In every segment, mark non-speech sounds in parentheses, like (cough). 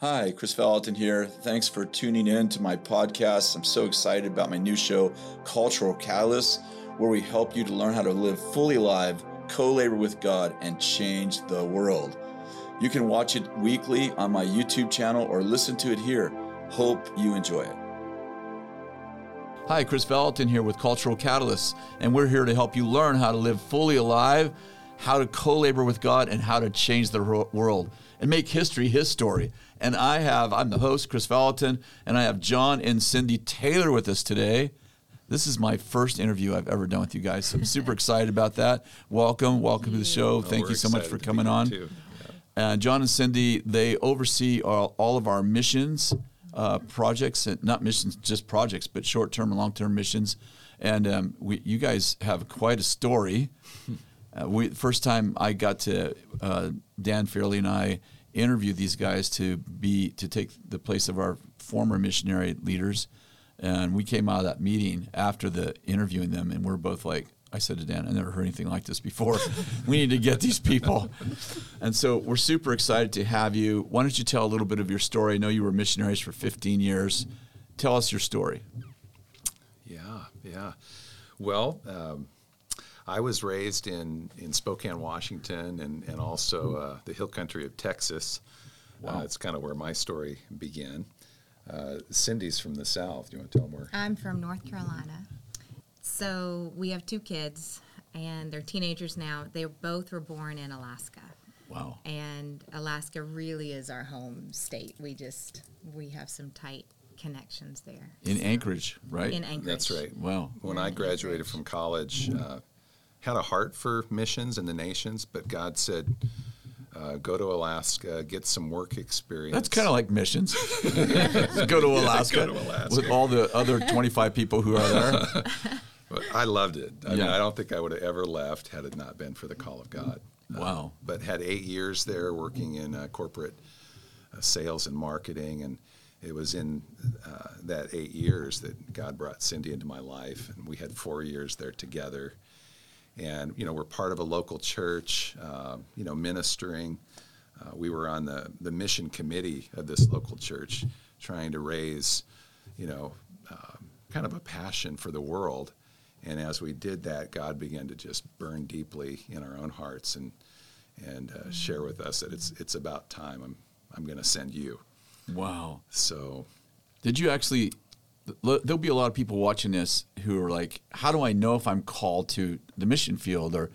Hi, Kris Vallotton here. Thanks for tuning in to my podcast. I'm so excited about my new show, Cultural Catalyst, where we help you to learn how to live fully alive, co labor with God, and change the world. You can watch it weekly on my YouTube channel or listen to it here. Hope you enjoy it. Hi, Kris Vallotton here with Cultural Catalyst, and we're here to help you learn how to live fully alive, how to co labor with God, and how to change the world and make history his story. And I have, I'm the host, Kris Vallotton, and I have John and Cindy Taylor with us today. This is my first interview I've ever done with you guys. So I'm super (laughs) excited about that. Welcome, welcome to the show. Thank you so much for coming on. Yeah. Uh, John and Cindy, they oversee all, all of our missions uh, projects, and not missions, just projects, but short term and long term missions. And um, we, you guys have quite a story. (laughs) Uh, we first time I got to uh, Dan Farrelly and I interview these guys to be to take the place of our former missionary leaders. And we came out of that meeting after the interviewing them, and we're both like, I said to Dan, I never heard anything like this before. (laughs) we need to get these people. (laughs) And so we're super excited to have you. Why don't you tell a little bit of your story? I know you were missionaries for 15 years. Tell us your story. Yeah, yeah. Well, um, I was raised in, in Spokane, Washington, and, and also uh, the hill country of Texas. Uh, wow. Uh, it's kind of where my story began. Uh, Cindy's from the South. Do you want to tell more? I'm from North Carolina. So we have two kids, and they're teenagers now. They both were born in Alaska. Wow. And Alaska really is our home state. We just, we have some tight connections there. In so, Anchorage, right? In Anchorage. That's right. Wow. When I graduated from college, uh, had a heart for missions and the nations, but God said, uh, go to Alaska, get some work experience. That's kind of like missions. (laughs) go, to (laughs) Alaska, go to Alaska with all the other 25 people who are there. (laughs) but I loved it. I yeah. mean, I don't think I would have ever left had it not been for the call of God. Wow. Uh, but had eight years there working in uh, corporate uh, sales and marketing. And it was in uh, that eight years that God brought Cindy into my life. And we had four years there together and you know we're part of a local church, uh, you know, ministering. Uh, we were on the the mission committee of this local church, trying to raise, you know, uh, kind of a passion for the world. And as we did that, God began to just burn deeply in our own hearts and and uh, share with us that it's it's about time. I'm I'm going to send you. Wow. So, did you actually there'll be a lot of people watching this who are like, how do I know if I'm called to the mission field or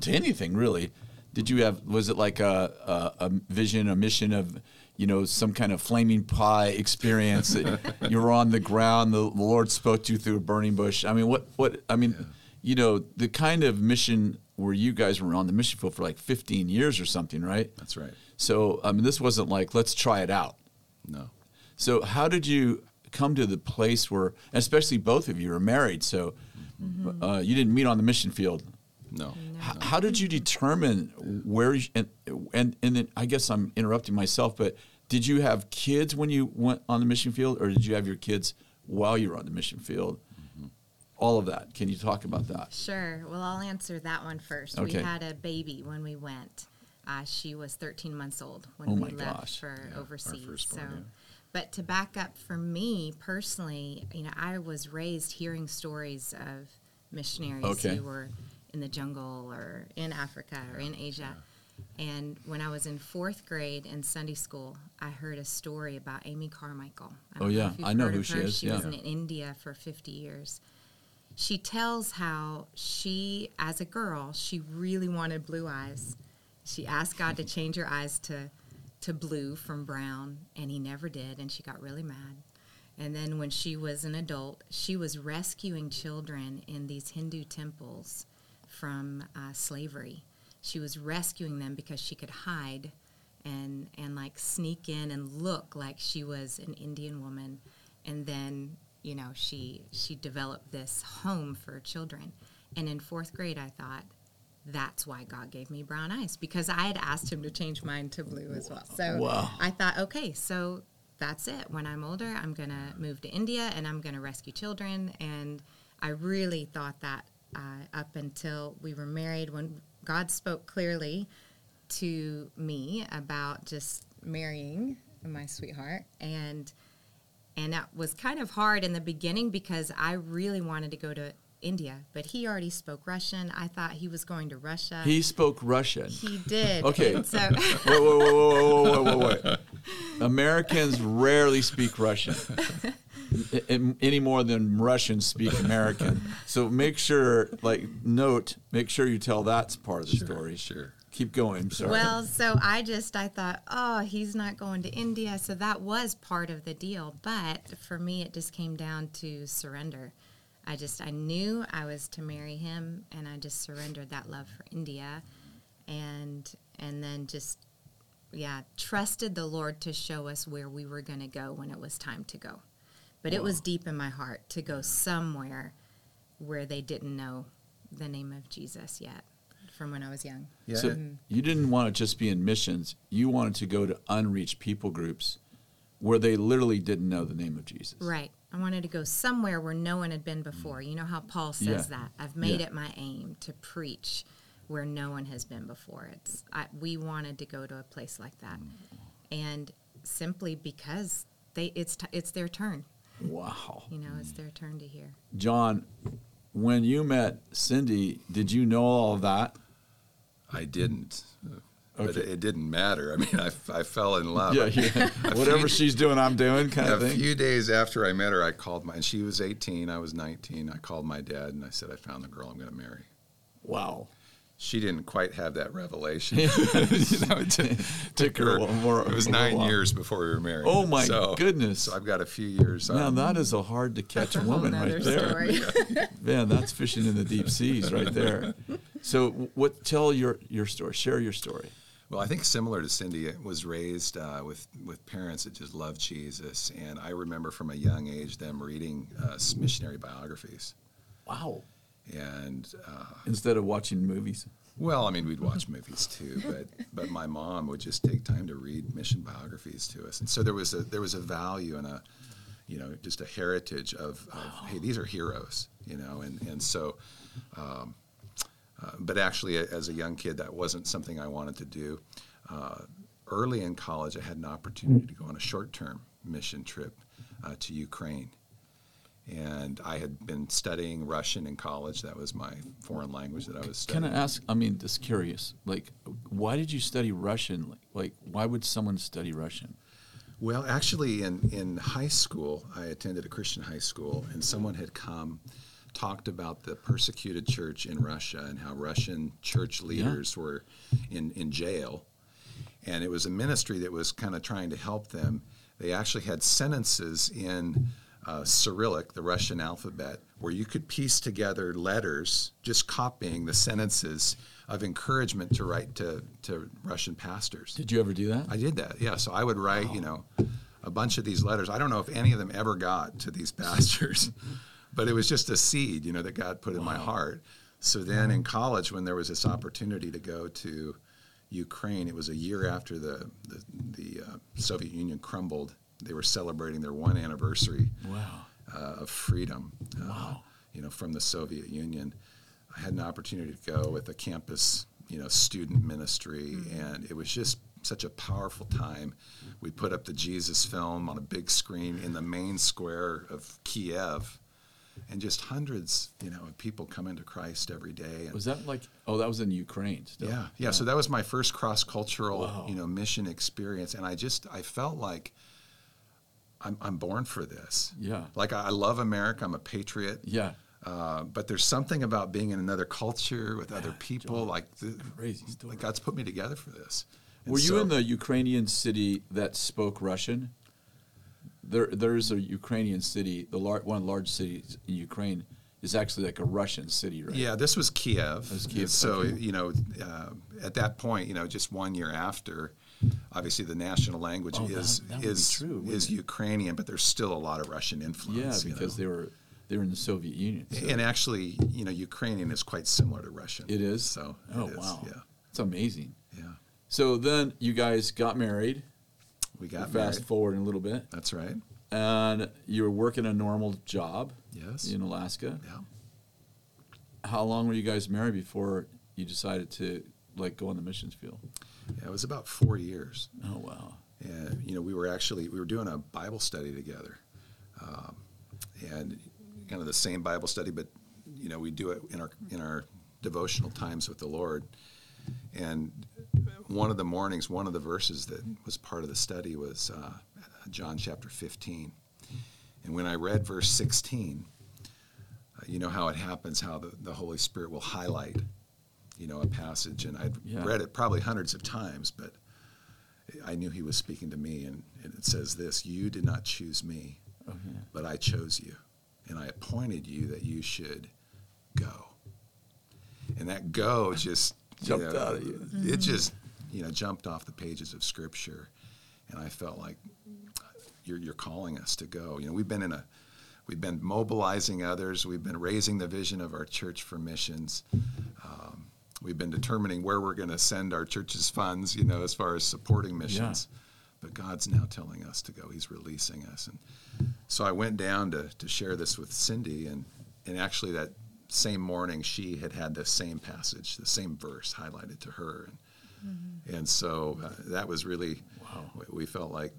to anything really? Did you have, was it like a, a, a vision, a mission of, you know, some kind of flaming pie experience (laughs) you were on the ground, the, Lord spoke to you through a burning bush? I mean, what, what, I mean, yeah. you know, the kind of mission where you guys were on the mission field for like 15 years or something, right? That's right. So, I mean, this wasn't like, let's try it out. No. So, how did you, come to the place where, especially both of you are married, so mm-hmm. uh, you didn't meet on the mission field. No. no. H- how did you determine where? You, and and and then I guess I'm interrupting myself, but did you have kids when you went on the mission field, or did you have your kids while you were on the mission field? Mm-hmm. All of that. Can you talk about that? Sure. Well, I'll answer that one first. Okay. We had a baby when we went. Uh, she was 13 months old when oh we left gosh. for yeah, overseas. so. Yeah. But to back up for me personally, you know, I was raised hearing stories of missionaries okay. who were in the jungle or in Africa or in Asia. And when I was in fourth grade in Sunday school, I heard a story about Amy Carmichael. oh yeah, I know who she is. She yeah. was in India for 50 years. She tells how she, as a girl, she really wanted blue eyes. She asked God to (laughs) change her eyes to to blue from brown, and he never did, and she got really mad. And then when she was an adult, she was rescuing children in these Hindu temples from uh, slavery. She was rescuing them because she could hide and and like sneak in and look like she was an Indian woman. And then you know she she developed this home for children. And in fourth grade, I thought that's why God gave me brown eyes because I had asked him to change mine to blue as well. So wow. I thought, okay, so that's it. When I'm older, I'm going to move to India and I'm going to rescue children. And I really thought that uh, up until we were married when God spoke clearly to me about just marrying my sweetheart, and and that was kind of hard in the beginning because I really wanted to go to India, but he already spoke Russian. I thought he was going to Russia. He spoke Russian. He did. Okay. So wait, wait, wait, wait, wait, wait, wait, wait. Americans rarely speak Russian I- I- any more than Russians speak American. So make sure, like, note, make sure you tell that part of the story. Sure. Keep going. Sorry. Well, so I just I thought, oh, he's not going to India, so that was part of the deal. But for me, it just came down to surrender. I just I knew I was to marry him, and I just surrendered that love for India, and and then just yeah trusted the Lord to show us where we were going to go when it was time to go. But it was deep in my heart to go somewhere where they didn't know the name of Jesus yet from when I was young. Yeah. So mm-hmm. you didn't want to just be in missions. You wanted to go to unreached people groups where they literally didn't know the name of Jesus. Right. I wanted to go somewhere where no one had been before. You know how Paul says Yeah. that. I've made Yeah. it my aim to preach where no one has been before. It's I, we wanted to go to a place like that, and simply because they it's t- it's their turn. Wow. You know, it's their turn to hear. John, when you met Cindy, did you know all of that? I didn't. But Okay. it, it didn't matter. I mean, (laughs) I, I fell in love. Yeah, yeah. (laughs) (laughs) Whatever she's doing, I'm doing, kind a of thing. A few days after I met her, I called my, and she was 18, I was 19. I called my dad and I said, I found the girl I'm going to marry. Wow. She didn't quite have that revelation. you know, it took, Took her a more- it was nine while. years before we were married. Oh my So- goodness. So I've got a few years. Now um, that is a hard to catch Whole woman right there. story. Man, that's fishing in the deep seas right there. So, what? Tell your your story. Share your story. Well, I think similar to Cindy, it was raised uh, with with parents that just loved Jesus, and I remember from a young age them reading uh, missionary biographies. Wow. And uh, Instead of watching movies. well, I mean, we'd watch movies too, but (laughs) but my mom would just take time to read mission biographies to us, and so there was a there was a value and a you know just a heritage of, of hey these are heroes you know and and so. Um, uh, but actually, as a young kid, that wasn't something I wanted to do. Uh, early in college, I had an opportunity to go on a short-term mission trip uh, to Ukraine, and I had been studying Russian in college. That was my foreign language that I was studying. Can. I ask? I mean, just curious. Like, why did you study Russian? Like, like why would someone study Russian? Well, actually, in, in high school, I attended a Christian high school, and someone had come, talked about the persecuted church in Russia and how Russian church leaders were in, in jail. And it was a ministry that was kind of trying to help them. They actually had sentences in uh, Cyrillic, the Russian alphabet, where you could piece together letters, just copying the sentences of encouragement to write to, to Russian pastors. Did you ever do that? I did that. Yeah. So I would write, you know, a bunch of these letters. I don't know if any of them ever got to these pastors, (laughs) but it was just a seed, you know, that God put in my heart. So then in college, when there was this opportunity to go to Ukraine, it was a year after the the, the uh, Soviet Union crumbled. They were celebrating their one anniversary wow. uh, of freedom, uh, Wow. you know, from the Soviet Union. I had an opportunity to go with a campus, you know, student ministry, and it was just such a powerful time. We put up the Jesus film on a big screen in the main square of Kiev, and just hundreds, you know, of people come into Christ every day. And Was that like? Oh, that was in Ukraine. Still. yeah, yeah. So that was my first cross cultural, Wow. you know, mission experience, and I just I felt like I'm I'm born for this. Yeah. Like I, I love America. I'm a patriot. Yeah. Uh, but there's something about being in another culture with other people, like, the, Crazy story. like God's put me together for this. And Were you so- in the Ukrainian city that spoke Russian? There, there's a Ukrainian city. The lar- one of the large cities in Ukraine is actually like a Russian city, right? Yeah, this was Kiev. was Kiev, So okay. you know, uh, at that point, you know, just one year after, obviously the national language Oh, that- is that be is true, is it? Ukrainian, but there's still a lot of Russian Yeah, influence. you because know. they were they were in the Soviet Union. so- and actually, you know, Ukrainian is quite similar to Russian. it is. So oh it is, wow, yeah, it's amazing. yeah. So then you guys got married. We got fast married. forward in a little bit, That's right. and you were working a normal job Yes. in Alaska. Yeah. How long were you guys married before you decided to like go on the missions field? Yeah, it was about four years. Oh wow. and you know we were actually we were doing a Bible study together, um, and kind of the same Bible study, but you know we do it in our in our devotional times with the Lord. And one of the mornings, one of the verses that was part of the study was uh, John chapter 15. And when I read verse 16, uh, you know how it happens, how the, the Holy Spirit will highlight, you know, a passage. And I'd Yeah. read it probably hundreds of times, but I knew he was speaking to me. And, and it says this You did not choose me, Okay. but I chose you, and I appointed you that you should go. And that go just Jumped know, out at you. It just you know jumped off the pages of Scripture, and I felt like you're you're calling us to go. You know, we've been in a we've been mobilizing others. We've been raising the vision of our church for missions. Um, we've been determining where we're going to send our church's funds. You know, as far as supporting missions. But God's now telling us to go. He's releasing us, and so I went down to to share this with Cindy, and and actually that same morning she had had the same passage, the same verse highlighted to her, and and so uh, that was really Wow. we- we felt like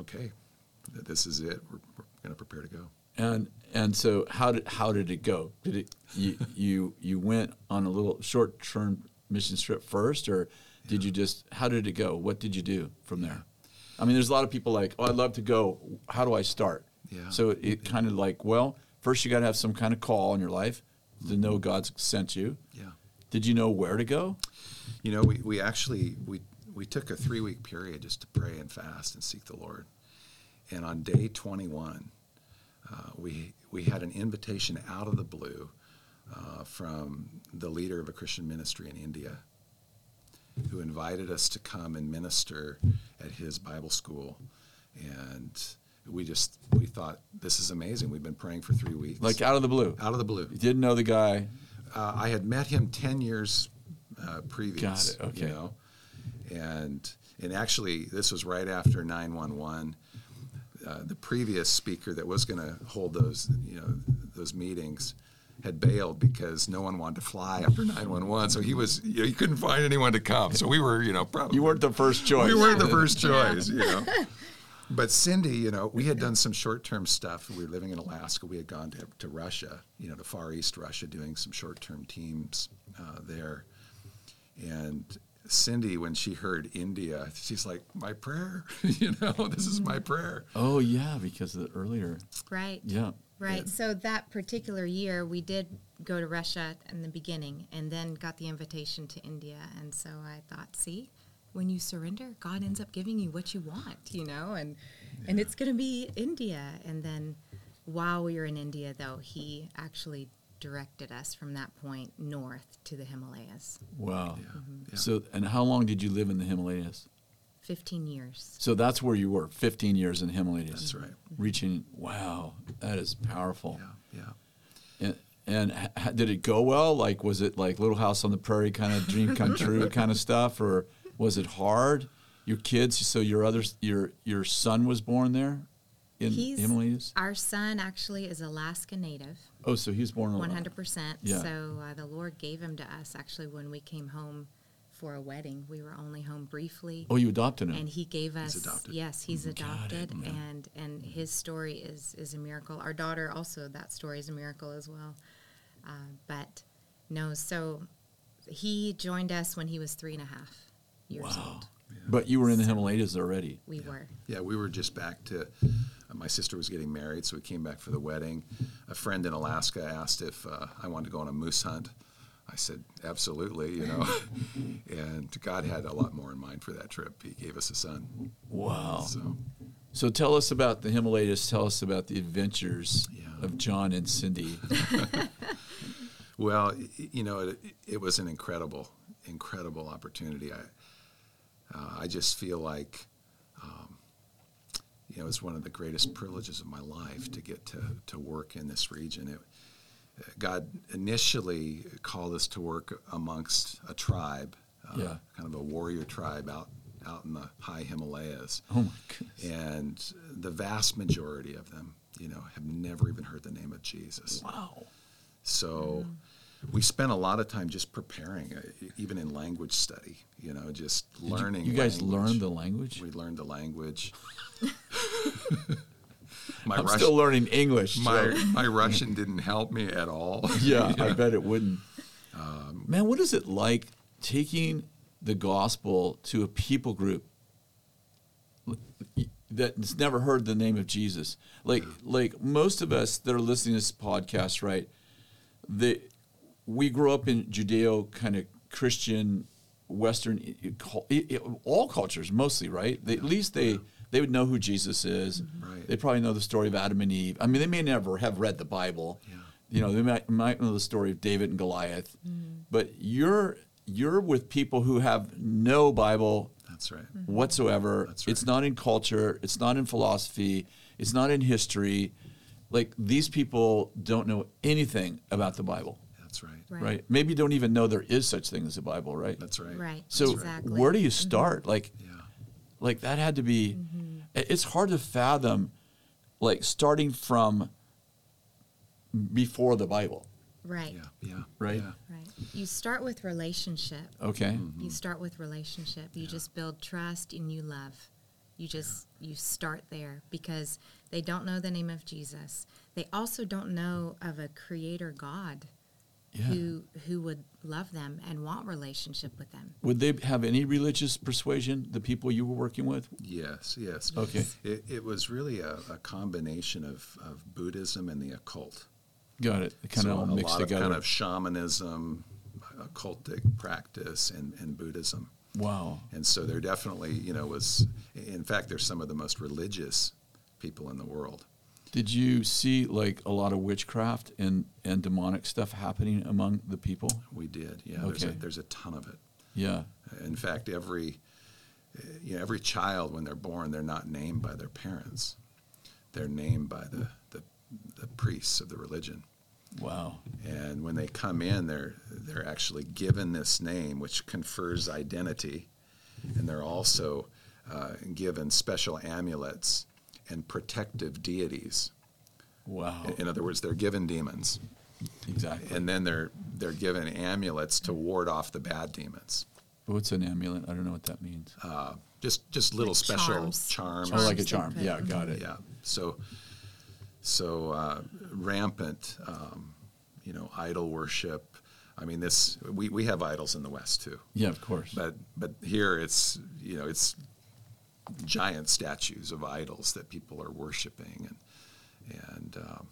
okay, this is it. We're, we're going to prepare to go. And and so how did how did it go? Did it you you you went on a little short term mission trip first, or did you just how did it go? What did you do from there? I mean, there's a lot of people like, oh, I'd love to go. How do I start? Yeah. So it kind of like, well, first you got to have some kind of call in your life to know God's sent you. Yeah. Did you know where to go? You know, we, we actually we we took a three week period just to pray and fast and seek the Lord. And on day 21, uh, we we had an invitation out of the blue uh, from the leader of a Christian ministry in India, who invited us to come and minister at his Bible school, and we just we thought this is amazing. We've been praying for three weeks, Like out of the blue. out of the blue. You didn't know the guy. Uh, I had met him ten years uh, previous. Got it, okay. You know, and and actually, this was right after nine one one. Uh, The previous speaker that was going to hold those, you know, those meetings, had bailed because no one wanted to fly after nine one one. So he was, you know, he couldn't find anyone to come. So we were, you know, probably You weren't the first choice. we weren't the first choice, you know. (laughs) But Cindy, you know, we had done some short-term stuff. We were living in Alaska. We had gone to, to Russia, you know, to Far East Russia, doing some short-term teams uh, there. And Cindy, when she heard India, she's like, "My prayer, (laughs) you know, this is my prayer." Oh yeah, because of the earlier. Right. Yeah. Right. So that particular year, we did go to Russia in the beginning and then got the invitation to India. And so I thought, see, when you surrender, God ends up giving you what you want, you know, and and it's going to be India. And then while we were in India, though, he actually directed us from that point north to the Himalayas. Wow. yeah. Mm-hmm. So and how long did you live in the Himalayas? 15 years. So that's where you were, 15 years in the Himalayas. That's right. Mm-hmm. Reaching, wow, that is powerful. Yeah, yeah. And, and h- h- did it go well? Like, was it like Little House on the Prairie kind of dream come (laughs) true kind of stuff, or was it hard? Your kids, so your other, your your son was born there in He's Himalayas. our son actually is Alaska native. Oh, so he was born One hundred percent. Yeah. So uh, the Lord gave him to us actually when we came home for a wedding. We were only home briefly, Oh, you adopted him. and he gave us. adopted. Yes, he's Got it, adopted, yeah. and and his story is is a miracle. Our daughter also that story is a miracle as well. Uh, but no, so he joined us when he was three and a half years wow. old. But you were in the Himalayas already. We were. Yeah, we were just back to. Uh, my sister was getting married, so we came back for the wedding. A friend in Alaska asked if uh, I wanted to go on a moose hunt. I said, absolutely, you know. (laughs) and God had a lot more in mind for that trip. He gave us a son. Wow. So, So tell us about the Himalayas. Tell us about the adventures Yeah. of John and Cindy. (laughs) (laughs) well, you know, it, it was an incredible, incredible opportunity. I, uh, I just feel like, um, you know, it's one of the greatest privileges of my life to get to, to work in this region. It, God initially called us to work amongst a tribe, uh, Yeah. kind of a warrior tribe out out in the high Himalayas, Oh my goodness. and the vast majority of them, you know, have never even heard the name of Jesus. Wow. So we spent a lot of time just preparing, uh, even in language study. You know, just Did learning. You, guys language. learned the language. We learned the language. (laughs) my I'm Russian, still learning English. my so- my Russian didn't help me at all. (laughs) yeah, I bet it wouldn't. Um, Man, what is it like taking the gospel to a people group that's never heard the name of Jesus? Like, like most of us that are listening to this podcast, right? They, we grew up in Judeo kind of Christian, Western, i- i- cul- i- i- all cultures mostly, right? They, at least they they would know who Jesus is. Mm-hmm. Right. They probably know the story of Adam and Eve. I mean, they may never have read the Bible. Yeah. You know, they might, might know the story of David and Goliath, mm-hmm. but you're you're with people who have no Bible That's right. Mm-hmm. whatsoever. That's right. It's not in culture. It's not in philosophy. It's not in history. Like these people don't know anything about the Bible, That's right. right? Right. Maybe don't even know there is such thing as a Bible, right? That's right. Right. so exactly. where do you start? Like, Yeah. like that had to be. it- It's hard to fathom, like starting from before the Bible, Right. Yeah. Yeah. Right. Yeah. Right. You start with relationship. okay? Mm-hmm. You start with relationship. You just build trust and you love. You just you start there because they don't know the name of Jesus. They also don't know of a creator God Yeah. who who would love them and want relationship with them. Would they have any religious persuasion? The people you were working with? Yes. Yes. Okay. It, it was really a, a combination of, of Buddhism and the occult. Got it. Kind So of all a mixed lot together. of kind of shamanism, occultic practice, and, and Buddhism. wow. And so there definitely, you know, was, in fact, they're some of the most religious people in the world. Did you see like a lot of witchcraft and, and demonic stuff happening among the people? We did, yeah. There's, a, Okay. there's a ton of it. Yeah. In fact, every, you know, every child when they're born, they're not named by their parents. They're named by the, the, the priests of the religion. Wow. And when they come in, they're they're actually given this name, which confers identity, and they're also uh, given special amulets and protective deities. Wow. In other words, they're given demons, Exactly. and then they're they're given amulets to ward off the bad demons. What's an amulet? I don't know what that means. Uh, just just little Like special charms. charms. oh, like a charm. put- Yeah, got it. Yeah. So, so uh, rampant, um, you know, idol worship. I mean, this we, we have idols in the West too, Yeah, of course. but but here it's you know it's giant statues of idols that people are worshiping and and um,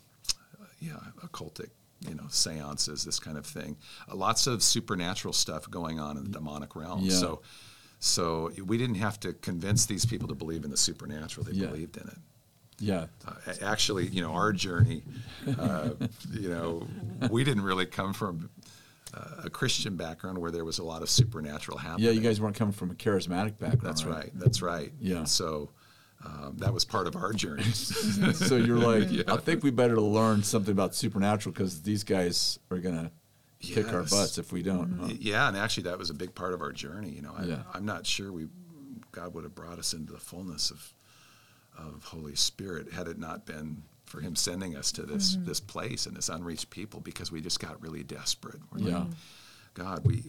yeah, occultic. You know, seances, this kind of thing. Uh, lots of supernatural stuff going on in the demonic realm. Yeah. So, so we didn't have to convince these people to believe in the supernatural; they Yeah. believed in it. yeah. Uh, actually, you know, our journey, uh, (laughs) you know, we didn't really come from a Christian background where there was a lot of supernatural happening. Yeah, you guys weren't coming from a charismatic background. That's right. That's right. Yeah. So um, that was part of our journey. (laughs) so you're like, (laughs) Yeah. I think we better learn something about supernatural because these guys are gonna kick our butts if we don't. huh? yeah, and actually, that was a big part of our journey. You know, I, Yeah. I'm not sure we God would have brought us into the fullness of of Holy Spirit had it not been for Him sending us to this this place and this unreached people because we just got really desperate. We're like, Yeah. God, we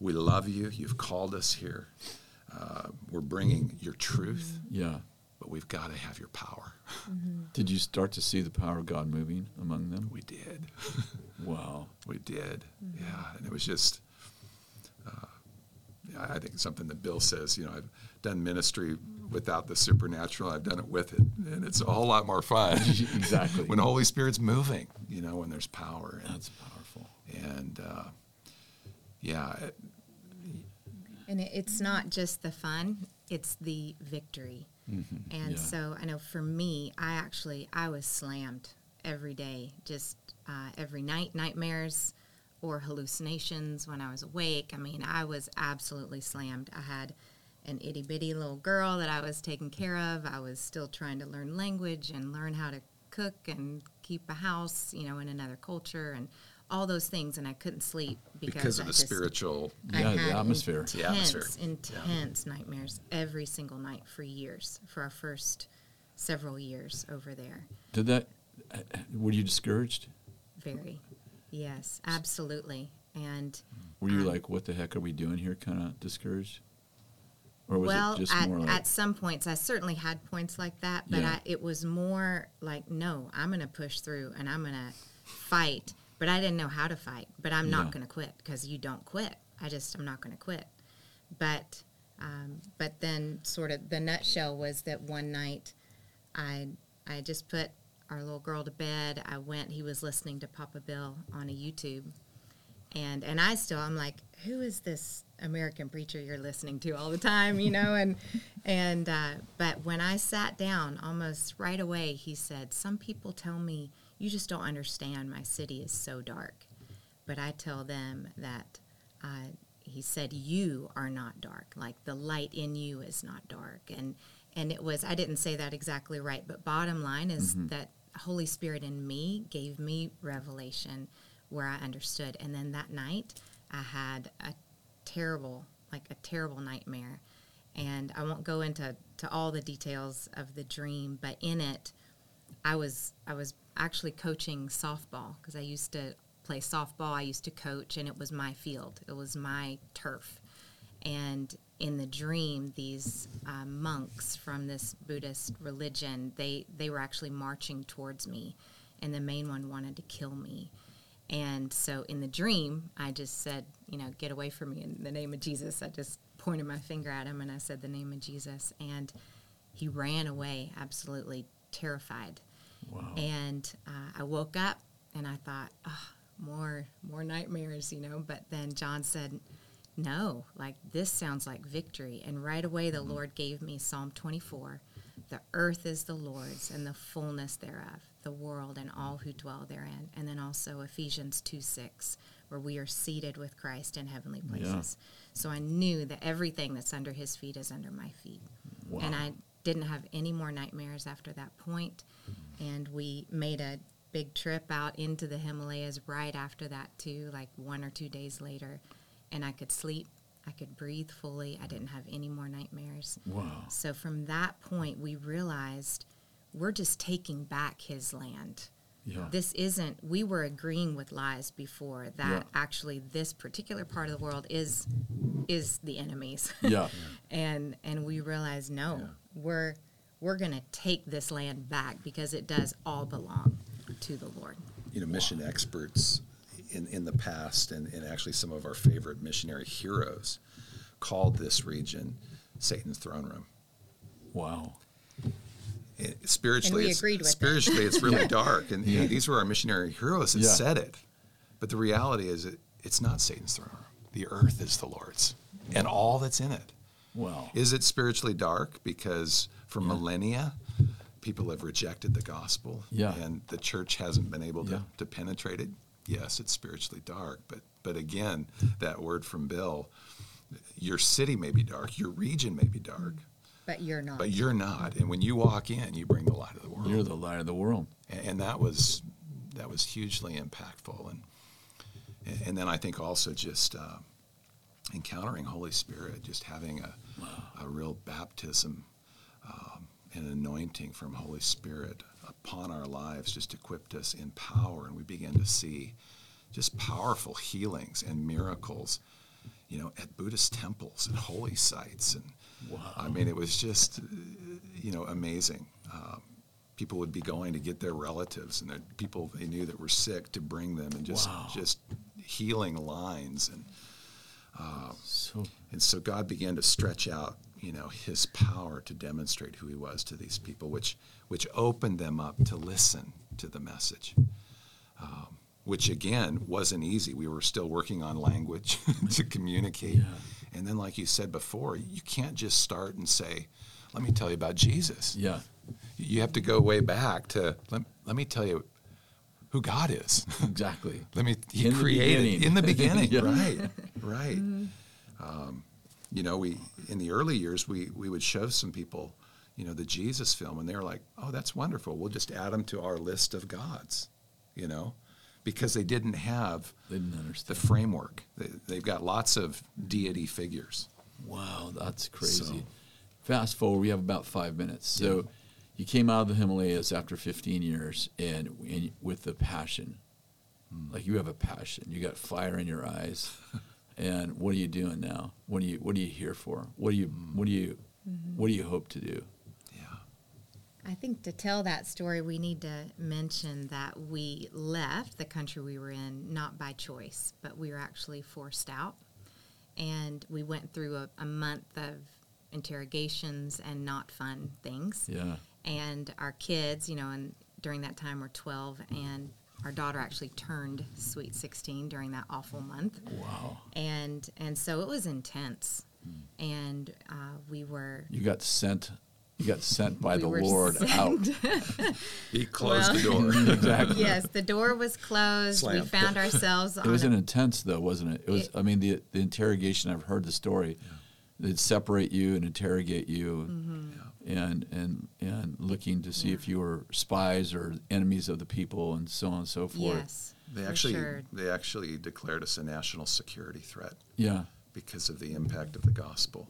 we love you. You've called us here. Uh, we're bringing your truth, Yeah. but we've got to have your power. Did you start to see the power of God moving among them? We did. (laughs) Wow. We did. Yeah, and it was just. Uh, yeah, I think something that Bill says. You know, I've done ministry without the supernatural. I've done it with it, and it's a whole lot more fun. (laughs) Exactly. (laughs) when the Holy Spirit's moving, you know, when there's power. And, That's powerful. and uh, yeah, it- And it's not just the fun, it's the victory. And Mm-hmm. Yeah. so I know for me, I actually I was slammed every day, just uh, every night, nightmares or hallucinations when I was awake. I mean, I was absolutely slammed. I had an itty bitty little girl that I was taking care of. I was still trying to learn language and learn how to cook and keep a house, you know, in another culture and all those things. And I couldn't sleep because, because of I the just- spiritual. Yeah, the atmosphere. Intense, The atmosphere. intense nightmares every single night for years, for our first several years over there. Did that? Were you discouraged? Very. Yes, absolutely. And Were you Um, like, what the heck are we doing here? Kind of discouraged? Or was well, it just at, more like, at some points, I certainly had points like that, but Yeah. I, it was more like, no, I'm going to push through and I'm going to fight. But I didn't know how to fight. But I'm Yeah. not going to quit because you don't quit. I just, I'm not going to quit. But, um, but then sort of the nutshell was that one night I, I just put our little girl to bed. I went, he was listening to Papa Bill on a YouTube. And, and I still, I'm like, who is this American preacher you're listening to all the time, you know? And, (laughs) and, uh, but when I sat down almost right away, he said, some people tell me, you just don't understand. My city is so dark. But I tell them that, uh, he said, you are not dark. Like the light in you is not dark. And, and it was, I didn't say that exactly right, but bottom line is that Holy Spirit in me gave me revelation where I understood. And then that night, I had a terrible, like a terrible nightmare. And I won't go into to all the details of the dream, but in it, I was I was actually coaching softball because I used to play softball. I used to coach, and it was my field. It was my turf. And in the dream, these uh, monks from this Buddhist religion they they were actually marching towards me, and the main one wanted to kill me. And so in the dream, I just said, you know, get away from me in the name of Jesus. I just pointed my finger at him and I said the name of Jesus. And he ran away, absolutely terrified. wow. And uh, I woke up and I thought, oh, more, more nightmares, you know. But then John said, no, like this sounds like victory. And right away, the Lord gave me Psalm 24 The earth is the Lord's and the fullness thereof, the world and all who dwell therein. And then also Ephesians 2 6, where we are seated with Christ in heavenly Yeah. places. So I knew that everything that's under his feet is under my feet. wow. And I didn't have any more nightmares after that point. And we made a big trip out into the Himalayas right after that, too, like one or two days later. And I could sleep, I could breathe fully, I didn't have any more nightmares. wow. So from that point, we realized we're just taking back his land. Yeah. This isn't, we were agreeing with lies before that Yeah. actually this particular part of the world is is the enemies. (laughs) yeah. and and we realize no we're we're going to take this land back because it does all belong to the lord you know, mission experts in, in the past, and, and actually some of our favorite missionary heroes, called this region Satan's throne room. Wow. It- spiritually, we it's, agreed with it. spiritually, it's really dark, and Yeah. these were our missionary heroes that Yeah. said it. But the reality is, it, it's not Satan's throne. The earth is the Lord's, and all that's in it. Wow. Is it spiritually dark because for millennia people have rejected the gospel Yeah. and the church hasn't been able to, Yeah. to penetrate it? Yes, it's spiritually dark, but but again, that word from Bill, your city may be dark, your region may be dark, but you're not but you're not. And when you walk in, you bring the light of the world. You're the light of the world. and, and that was that was hugely impactful and and then I think also just uh, encountering Holy Spirit, just having a, a real baptism um, and anointing from Holy Spirit upon our lives, just equipped us in power, and we began to see just powerful healings and miracles, you know, at Buddhist temples and holy sites, and I mean, it was just, you know, amazing. Um, people would be going to get their relatives and their people they knew that were sick to bring them, and just Wow. just healing lines and So and so God began to stretch out, you know, His power to demonstrate who He was to these people, which which opened them up to listen to the message. Which again wasn't easy. We were still working on language (laughs) to communicate. Yeah. And then, like you said before, you can't just start and say, "Let me tell you about Jesus." yeah. You have to go way back to let, let me tell you who God is. Exactly. (laughs) Let me. He In the created beginning. in the (laughs) beginning, Yeah. right? Right. Um, you know, we in the early years we we would show some people, you know, the Jesus film, and they were like, "Oh, that's wonderful. We'll just add them to our list of gods," you know, because they didn't have They didn't the framework. They, they've got lots of deity figures. Wow, that's crazy. So- Fast forward, we have about five minutes. So you came out of the Himalayas after 15 years and, and with the passion. Hmm. Like you have a passion. You got fire in your eyes. (laughs) and what are you doing now? What are you What are you here for? What do you hmm. What do you mm-hmm. What do you hope to do? I think to tell that story, we need to mention that we left the country we were in not by choice, but we were actually forced out. And we went through a, a month of interrogations and not fun things. Yeah. And our kids, you know, and during that time were 12, and our daughter actually turned sweet 16 during that awful month. Wow. And and so it was intense. And uh, we were You got sent. You got sent by We the were Lord out. (laughs) He closed the door. (laughs) exactly. yes, the door was closed. We found ourselves It on was an intense though, wasn't it? It was. It- I mean, the the interrogation. I've heard the story. They'd separate you and interrogate you, Mm-hmm. and and and looking to see if you were spies or enemies of the people, and so on and so forth. yes. They for actually sure. they actually declared us a national security threat Yeah, because of the impact of the gospel.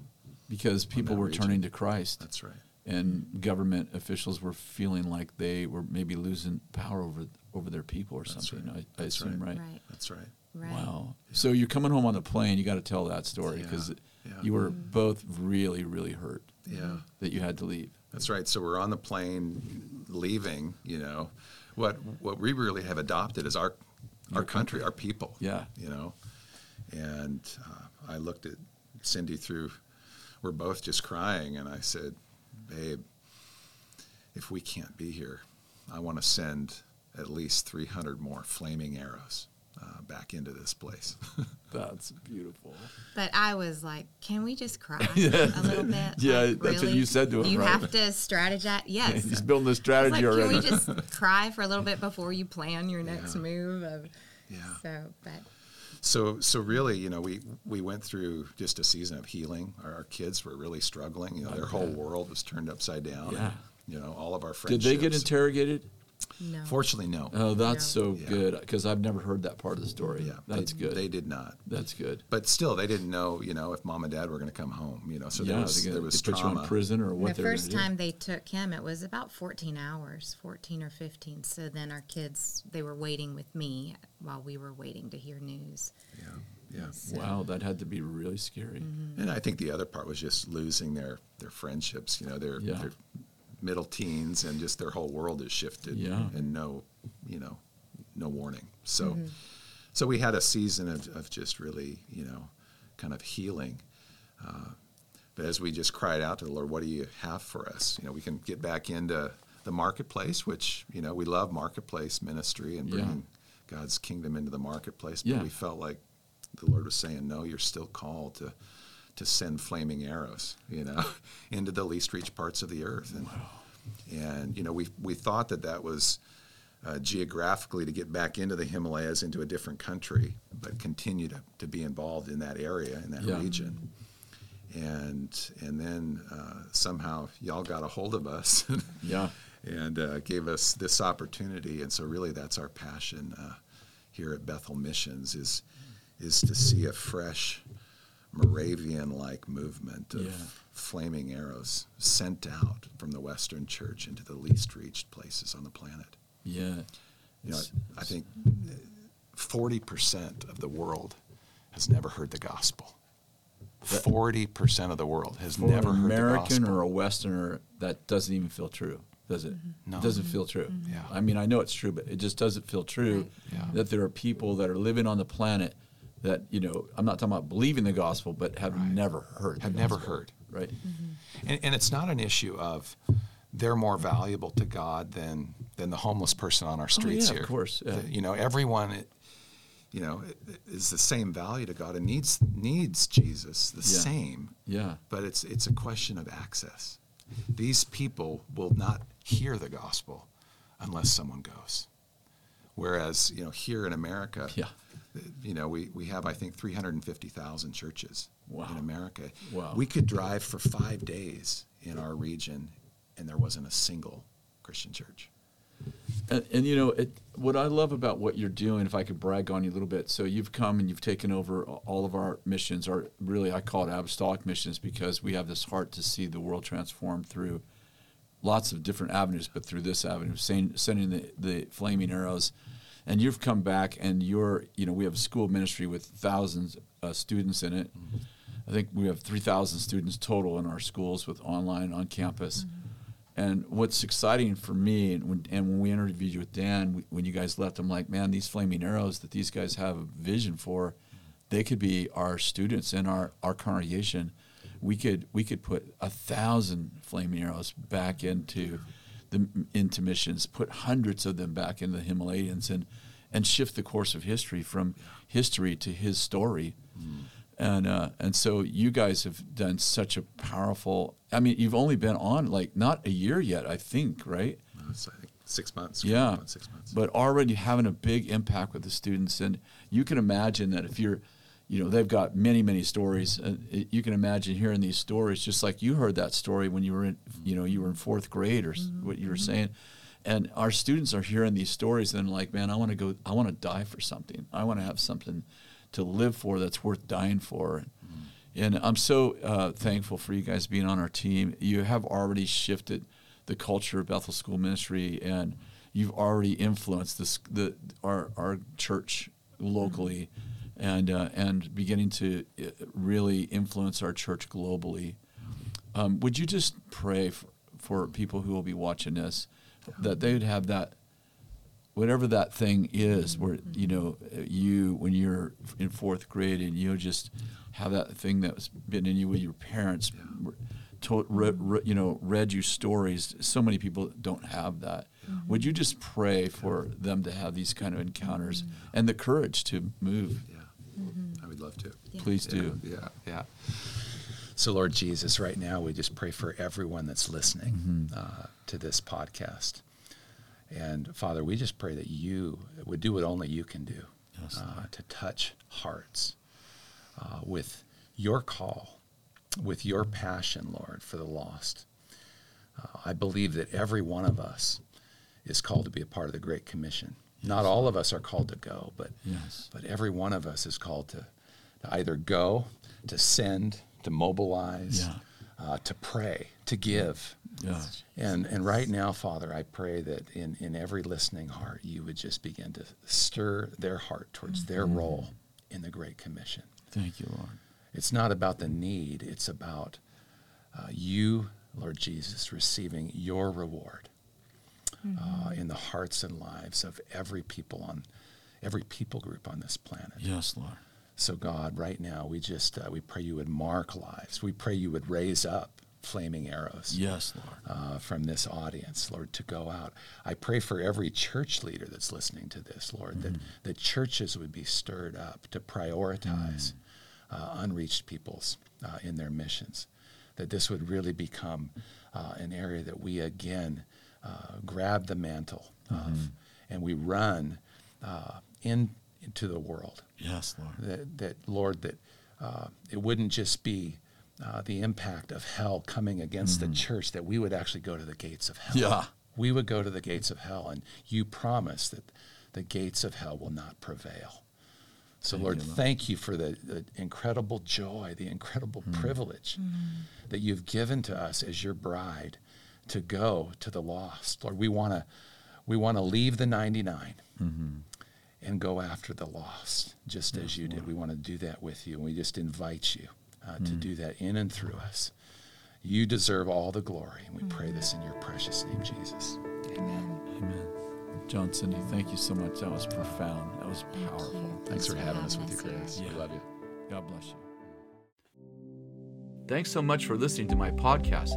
because people were region. turning to Christ, That's right. And government officials were feeling like they were maybe losing power over over their people or That's something. right. I, I That's assume, right? Right. That's right. Right. Wow. So you're coming home on the plane. You got to tell that story because Yeah, yeah. you were both really, really hurt Yeah. that you had to leave. That's right. So we're on the plane leaving, you know. What what we really have adopted is our our country, our people. Yeah. You know. And uh, I looked at Cindy through we're both just crying and I said, "Babe, if we can't be here, I want to send at least 300 more flaming arrows uh, back into this place." (laughs) That's beautiful. But I was like, can we just cry (laughs) a little bit? Yeah, Like, that's what you said to him, You right? have to strategize. (laughs) Yes. He's building a I was strategy like, can we just cry for a little bit before you plan your next Yeah. move? Of, yeah. So, but So, so really, you know, we, we went through just a season of healing. Our, our kids were really struggling. You know, their whole world was turned upside down. Yeah. You know, all of our Did they get interrogated? No. Fortunately, no. Oh, that's No. so Yeah. good because I've never heard that part of the story. yeah, that's they, good. They did not. that's good. But still, they didn't know, you know, if mom and dad were going to come home. You know, so yeah, there was they, there was they put you in prison or what the first gonna do. time they took him, it was about 14 hours, 14 or 15. So then our kids, they were waiting with me while we were waiting to hear news. Yeah, yeah. So- Wow, that had to be really scary. Mm-hmm. And I think the other part was just losing their their friendships. You know, their, Yeah. their middle teens and just their whole world has shifted. Yeah. And no, you know, no warning. So, so we had a season of, of just really, you know, kind of healing. Uh, but as we just cried out to the Lord, what do you have for us? You know, we can get back into the marketplace, which you know we love marketplace ministry and Yeah. bringing God's kingdom into the marketplace. But Yeah. we felt like the Lord was saying, no, you're still called to to send flaming arrows, you know, (laughs) into the least reached parts of the earth. And, and you know, we we thought that that was uh, geographically to get back into the Himalayas, into a different country, but continue to, to be involved in that area, in that Yeah. region. And and then uh, somehow y'all got a hold of us. (laughs) Yeah. and uh, gave us this opportunity. And so, really, that's our passion uh, here at Bethel Missions is is to see a fresh Moravian-like movement of Yeah. flaming arrows sent out from the Western Church into the least reached places on the planet. Yeah. You know, I think forty percent of the world has never heard the gospel. Forty percent of the world has never an heard the American or a Westerner, that doesn't even feel true, does it? Mm-hmm. No. It doesn't feel true. Yeah. I mean, I know it's true, but it just doesn't feel true Right. Yeah. that there are people that are living on the planet that, you know, I'm not talking about believing the gospel, but have Right. never heard. the Have never heard. Right. Mm-hmm. And, and it's not an issue of they're more valuable to God than than the homeless person on our oh, streets Oh, yeah, here. of course, yeah. The- You know, everyone, it- you know, is the same value to God and needs needs Jesus the Yeah. same. Yeah. But it's it's a question of access. These people will not hear the gospel unless someone goes. Whereas, you know, here in America, Yeah. You know, we, we have, I think, 350,000 churches Wow. in America. Wow. We could drive for five days in our region, and there wasn't a single Christian church. And, and you know, it, what I love about what you're doing, if I could brag on you a little bit, so you've come and you've taken over all of our missions, or really I call it apostolic missions because we have this heart to see the world transformed through lots of different avenues, but through this avenue, sending the, the flaming arrows and you've come back and you're you know we have a school ministry with thousands of students in it. Mm-hmm. I think we have 3,000 students total in our schools with online on campus. Mm-hmm. And what's exciting for me, and when, and when we interviewed you with Dan, we, when you guys left, I'm like, man, these flaming arrows that these guys have a vision for, they could be our students in our, our congregation. We could we could put a thousand flaming arrows back into into missions, put hundreds of them back in the Himalayas, and and shift the course of history from history to his story. And uh, and so you guys have done such a powerful. I mean, you've only been on like not a year yet, I think, right? It's, I think six months. Yeah, six months. but already having a big impact with the students, and you can imagine that if you're, you know, they've got many many stories. Uh, you can imagine hearing these stories, just like you heard that story when you were in, you know, you were in fourth grade or s what you were saying, and our students are hearing these stories, and like, man, I want to go, I want to die for something. I want to have something to live for that's worth dying for. And I'm so uh, thankful for you guys being on our team. You have already shifted the culture of Bethel School Ministry, and you've already influenced this, the our our church locally, and uh, and beginning to uh, really influence our church globally. Um, would you just pray for, for people who will be watching this that they would have that whatever that thing is where you know you when you're in fourth grade and you just have that thing that's been in you with your parents told, re, re, you know read you stories. So many people don't have that. Would you just pray for them to have these kind of encounters and the courage to move yeah, I would love to. please do Yeah, yeah. So, Lord Jesus, right now we just pray for everyone that's listening uh, to this podcast. And Father, we just pray that you would do what only you can do Yes, uh, to touch hearts uh, with your call, with your passion, Lord, for the lost. Uh, I believe that every one of us is called to be a part of the Great Commission. Not all of us are called to go, but yes but every one of us is called to, to either go, to send, to mobilize, Yeah. uh, to pray, to give. yeah And, and right now, Father, I pray that in, in every listening heart, you would just begin to stir their heart towards their role in the Great Commission. thank you lord It's not about the need, it's about uh, you, Lord Jesus, receiving your reward uh, in the hearts and lives of every people on every people group on this planet. yes lord So God, right now, we just uh, we pray you would mark lives. We pray you would raise up flaming arrows yes lord uh, from this audience, Lord, to go out. I pray for every church leader that's listening to this, Lord, that the churches would be stirred up to prioritize uh, unreached peoples uh, in their missions. That this would really become uh, an area that we again uh, grab the mantle of and we run uh, in, into the world yes lord that, that Lord, that uh, it wouldn't just be uh, the impact of hell coming against the church, that we would actually go to the gates of hell. Yeah. We would go to the gates of hell, and you promise that the gates of hell will not prevail. So, Thank Lord, you, Lord. thank you for the, the incredible joy, the incredible privilege that you've given to us as your bride to go to the lost. Lord, we want to we want to leave the 99 and go after the lost, just as you did. We want to do that with you, and we just invite you uh, to do that in and through us. You deserve all the glory, and we pray this in your precious name, Jesus. Amen. amen john cindy thank you so much that was profound that was powerful you. Thanks, for having us with you, here. Kris. Yeah. We love you. God bless you. Thanks so much for listening to my podcast.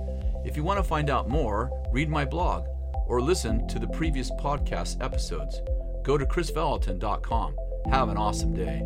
If you want to find out more, read my blog or listen to the previous podcast episodes. Go to krisvallotton.com. Have an awesome day.